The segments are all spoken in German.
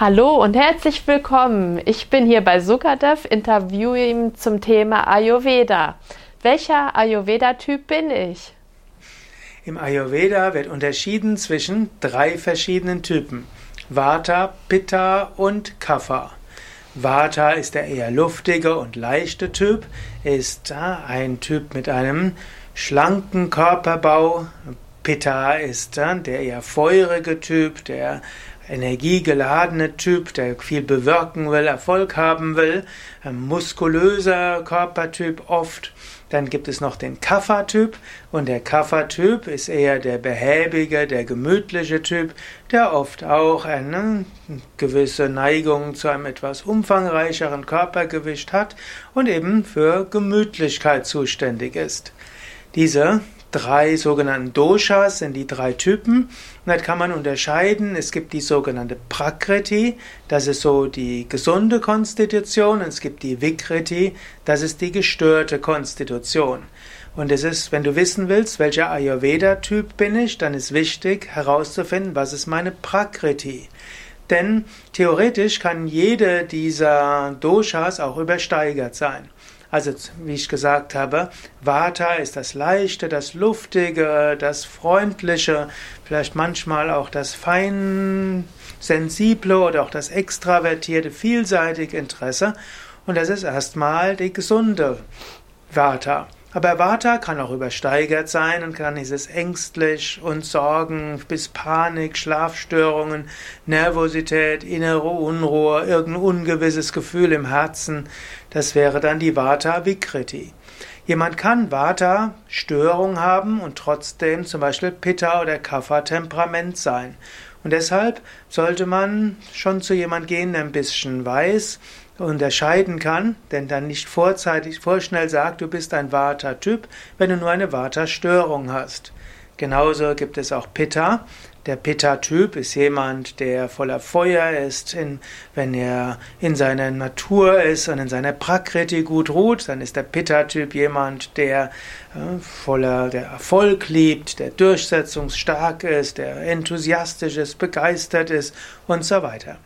Hallo und herzlich willkommen. Ich bin hier bei Sukadev, interviewe ihn zum Thema Ayurveda. Welcher Ayurveda-Typ bin ich? Im Ayurveda wird unterschieden zwischen drei verschiedenen Typen: Vata, Pitta und Kapha. Vata ist der eher luftige und leichte Typ, ist ein Typ mit einem schlanken Körperbau. Pitta ist der eher feurige Typ, der energiegeladene Typ, der viel bewirken will, Erfolg haben will, ein muskulöser Körpertyp oft. Dann gibt es noch den Kapha-Typ und der Kapha-Typ ist eher der behäbige, der gemütliche Typ, der oft auch eine gewisse Neigung zu einem etwas umfangreicheren Körpergewicht hat und eben für Gemütlichkeit zuständig ist. Diese drei sogenannten Doshas sind die drei Typen. Und das kann man unterscheiden. Es gibt die sogenannte Prakriti, das ist so die gesunde Konstitution. Und es gibt die Vikriti, das ist die gestörte Konstitution. Und es ist, wenn du wissen willst, welcher Ayurveda-Typ bin ich, dann ist wichtig herauszufinden, was ist meine Prakriti. Denn theoretisch kann jede dieser Doshas auch übersteigert sein. Also, wie ich gesagt habe, Vata ist das Leichte, das Luftige, das Freundliche, vielleicht manchmal auch das fein sensible oder auch das extravertierte, vielseitige Interesse. Und das ist erstmal die gesunde Vata. Aber Vata kann auch übersteigert sein und kann dieses ängstlich und Sorgen bis Panik, Schlafstörungen, Nervosität, innere Unruhe, irgendein ungewisses Gefühl im Herzen. Das wäre dann die Vata Vikriti. Jemand kann Vata Störung haben und trotzdem zum Beispiel Pitta oder Kapha Temperament sein. Und deshalb sollte man schon zu jemand gehen, der ein bisschen weiß, unterscheiden kann, denn dann nicht vorzeitig, vorschnell sagt, du bist ein Vata-Typ, wenn du nur eine Vata-Störung hast. Genauso gibt es auch Pitta. Der Pitta-Typ ist jemand, der voller Feuer ist. In, wenn er in seiner Natur ist und in seiner Prakriti gut ruht, dann ist der Pitta-Typ jemand, der äh, voller der Erfolg liebt, der durchsetzungsstark ist, der enthusiastisch ist, begeistert ist und so weiter.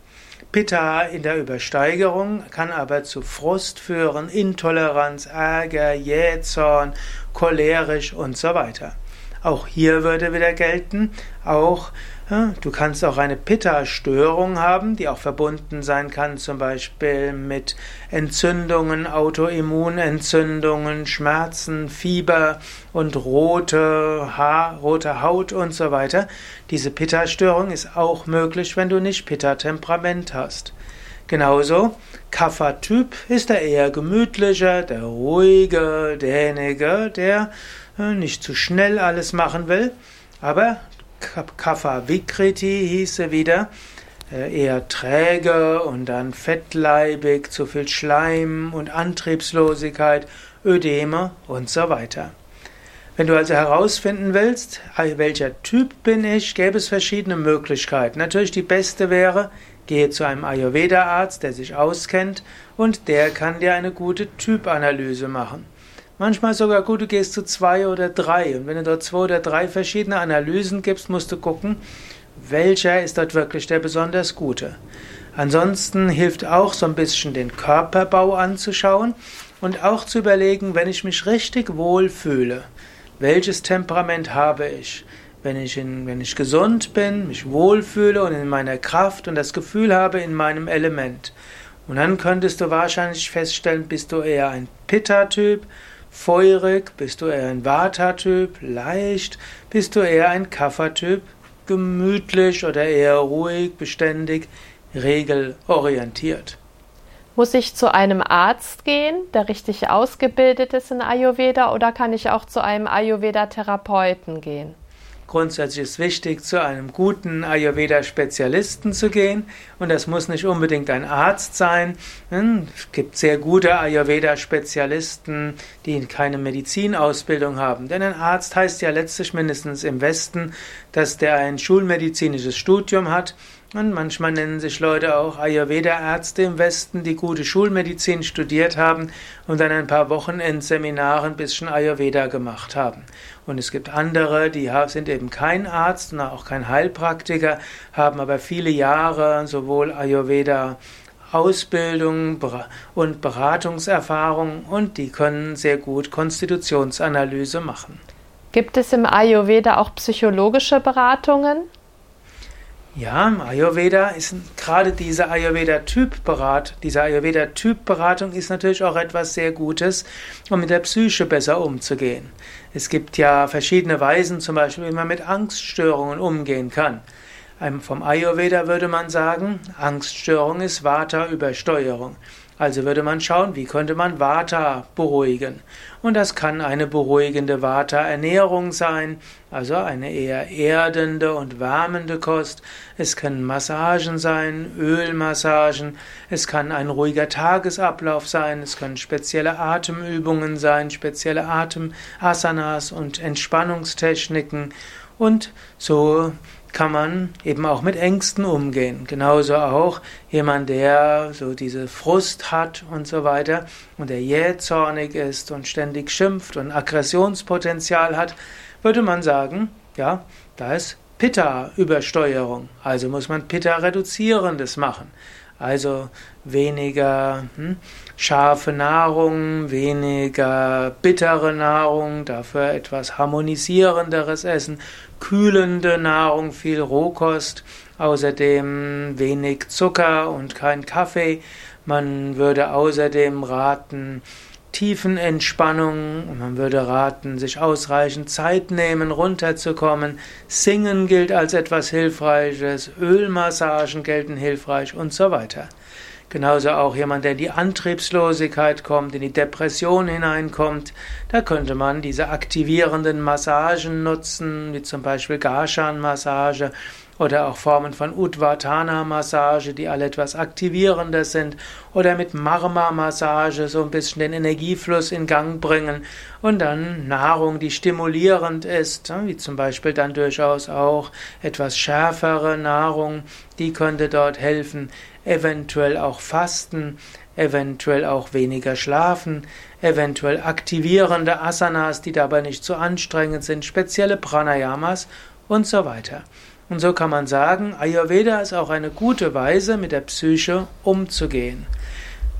Pitta in der Übersteigerung kann aber zu Frust führen, Intoleranz, Ärger, Jähzorn, cholerisch und so weiter. Auch hier würde wieder gelten, auch du kannst auch eine Pitta-Störung haben, die auch verbunden sein kann, zum Beispiel mit Entzündungen, Autoimmunentzündungen, Schmerzen, Fieber und rote Haar, rote Haut und so weiter. Diese Pitta-Störung ist auch möglich, wenn du nicht Pitta-Temperament hast. Genauso, Kapha-Typ ist der eher gemütliche, der ruhige, derjenige, der nicht zu schnell alles machen will. Aber Kapha Vikriti hieße wieder äh, eher träge und dann fettleibig, zu viel Schleim und Antriebslosigkeit, Ödeme und so weiter. Wenn du also herausfinden willst, welcher Typ bin ich, gäbe es verschiedene Möglichkeiten. Natürlich die beste wäre, Gehe zu einem Ayurveda-Arzt, der sich auskennt und der kann dir eine gute Typanalyse machen. Manchmal sogar gut, du gehst zu zwei oder drei und wenn du dort zwei oder drei verschiedene Analysen gibst, musst du gucken, welcher ist dort wirklich der besonders gute. Ansonsten hilft auch so ein bisschen den Körperbau anzuschauen und auch zu überlegen, wenn ich mich richtig wohl fühle, welches Temperament habe ich? wenn ich, in, wenn ich gesund bin, mich wohlfühle und in meiner Kraft und das Gefühl habe in meinem Element. Und dann könntest du wahrscheinlich feststellen, bist du eher ein Pitta-Typ, feurig, bist du eher ein Vata-Typ, leicht, bist du eher ein Kapha-Typ, gemütlich oder eher ruhig, beständig, regelorientiert. Muss ich zu einem Arzt gehen, der richtig ausgebildet ist in Ayurveda, oder kann ich auch zu einem Ayurveda-Therapeuten gehen? Grundsätzlich ist wichtig, zu einem guten Ayurveda-Spezialisten zu gehen. Und das muss nicht unbedingt ein Arzt sein. Hm, es gibt sehr gute Ayurveda-Spezialisten, die keine Medizinausbildung haben. Denn ein Arzt heißt ja letztlich mindestens im Westen, dass der ein schulmedizinisches Studium hat Und manchmal nennen sich Leute auch Ayurveda-Ärzte im Westen, die gute Schulmedizin studiert haben und dann ein paar Wochenendseminare ein bisschen Ayurveda gemacht haben. Und es gibt andere, die sind eben kein Arzt und auch kein Heilpraktiker, haben aber viele Jahre sowohl Ayurveda Ausbildung und Beratungserfahrung und die können sehr gut Konstitutionsanalyse machen. Gibt es im Ayurveda auch psychologische Beratungen? Ja, Ayurveda ist gerade diese Ayurveda-Typ-Beratung, diese Ayurveda-Typ-Beratung ist natürlich auch etwas sehr Gutes, um mit der Psyche besser umzugehen. Es gibt ja verschiedene Weisen, zum Beispiel, wie man mit Angststörungen umgehen kann. Vom Ayurveda würde man sagen, Angststörung ist Vata-Übersteuerung. Also würde man schauen, wie könnte man Vata beruhigen. Und das kann eine beruhigende Vata-Ernährung sein, also eine eher erdende und wärmende Kost. Es können Massagen sein, Ölmassagen. Es kann ein ruhiger Tagesablauf sein. Es können spezielle Atemübungen sein, spezielle Atemasanas und Entspannungstechniken. Und so kann man eben auch mit Ängsten umgehen. Genauso auch jemand, der so diese Frust hat und so weiter und der jähzornig ist und ständig schimpft und Aggressionspotenzial hat, würde man sagen, ja, da ist Pitta-Übersteuerung. Also muss man Pitta-Reduzierendes machen. Also weniger hm, scharfe Nahrung, weniger bittere Nahrung, dafür etwas harmonisierenderes Essen, kühlende Nahrung, viel Rohkost, außerdem wenig Zucker und kein Kaffee. Man würde außerdem raten, Tiefenentspannung man würde raten, sich ausreichend Zeit nehmen, runterzukommen. Singen gilt als etwas Hilfreiches, Ölmassagen gelten hilfreich und so weiter. Genauso auch jemand, der in die Antriebslosigkeit kommt, in die Depression hineinkommt, da könnte man diese aktivierenden Massagen nutzen, wie zum Beispiel Garshan-Massage oder auch Formen von Udvatana-Massage, die alle etwas aktivierender sind, oder mit Marma-Massage so ein bisschen den Energiefluss in Gang bringen und dann Nahrung, die stimulierend ist, wie zum Beispiel dann durchaus auch etwas schärfere Nahrung, die könnte dort helfen eventuell auch Fasten, eventuell auch weniger schlafen, eventuell aktivierende Asanas, die dabei nicht zu anstrengend sind, spezielle Pranayamas und so weiter. Und so kann man sagen, Ayurveda ist auch eine gute Weise, mit der Psyche umzugehen.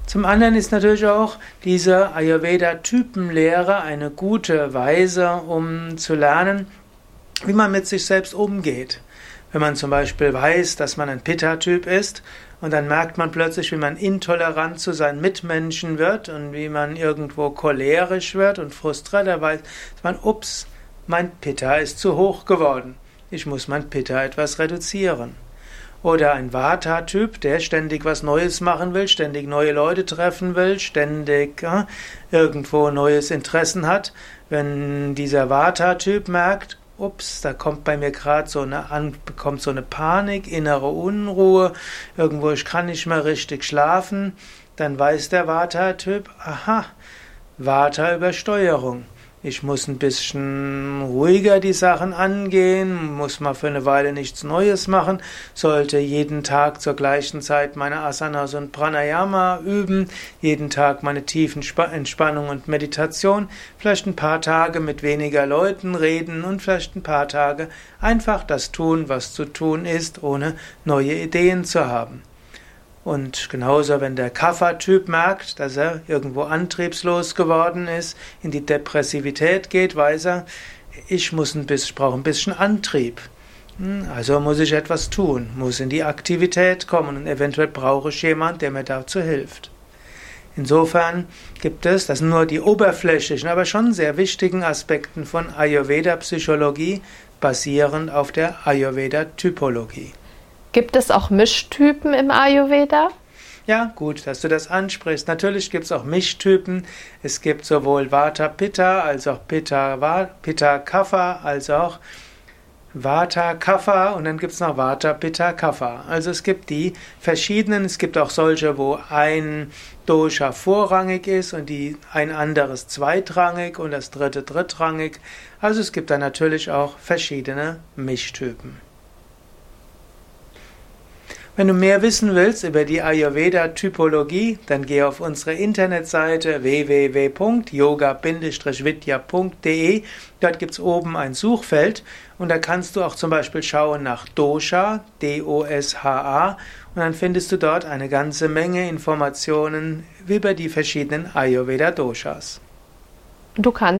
Zum anderen ist natürlich auch diese Ayurveda-Typenlehre eine gute Weise, um zu lernen, wie man mit sich selbst umgeht. Wenn man zum Beispiel weiß, dass man ein Pitta-Typ ist und dann merkt man plötzlich, wie man intolerant zu seinen Mitmenschen wird und wie man irgendwo cholerisch wird und frustriert, da weiß man, ups, mein Pitta ist zu hoch geworden. Ich muss mein Pitta etwas reduzieren. Oder ein Vata-Typ, der ständig was Neues machen will, ständig neue Leute treffen will, ständig äh, irgendwo neues Interessen hat. Wenn dieser Vata-Typ merkt, ups, da kommt bei mir gerade so eine an, bekommt so eine Panik, innere Unruhe, irgendwo ich kann nicht mehr richtig schlafen, dann weiß der Vata-Typ, aha, Vata-Übersteuerung. Ich muss ein bisschen ruhiger die Sachen angehen, muss mal für eine Weile nichts Neues machen, sollte jeden Tag zur gleichen Zeit meine Asanas und Pranayama üben, jeden Tag meine tiefen Entspannung und Meditation, vielleicht ein paar Tage mit weniger Leuten reden und vielleicht ein paar Tage einfach das tun, was zu tun ist, ohne neue Ideen zu haben. Und genauso, wenn der Kapha-Typ merkt, dass er irgendwo antriebslos geworden ist, in die Depressivität geht, weiß er, ich muss ein bisschen, brauche ein bisschen Antrieb. Hm, also muss ich etwas tun, muss in die Aktivität kommen und eventuell brauche ich jemanden, der mir dazu hilft. Insofern gibt es, das sind nur die oberflächlichen, aber schon sehr wichtigen Aspekten von Ayurveda-Psychologie basierend auf der Ayurveda-Typologie. Gibt es auch Mischtypen im Ayurveda? Ja, gut, dass du das ansprichst. Natürlich gibt es auch Mischtypen. Es gibt sowohl Vata Pitta als auch Pitta, Pitta Kapha als auch Vata Kapha und dann gibt es noch Vata Pitta Kapha. Also es gibt die verschiedenen, es gibt auch solche, wo ein Dosha vorrangig ist und die ein anderes zweitrangig und das dritte drittrangig. Also es gibt da natürlich auch verschiedene Mischtypen. Wenn du mehr wissen willst über die Ayurveda-Typologie, dann geh auf unsere Internetseite www.yoga-vidya.de. Dort gibt es oben ein Suchfeld und da kannst du auch zum Beispiel schauen nach Dosha, D-O-S-H-A, und dann findest du dort eine ganze Menge Informationen über die verschiedenen Ayurveda-Doshas. Du kannst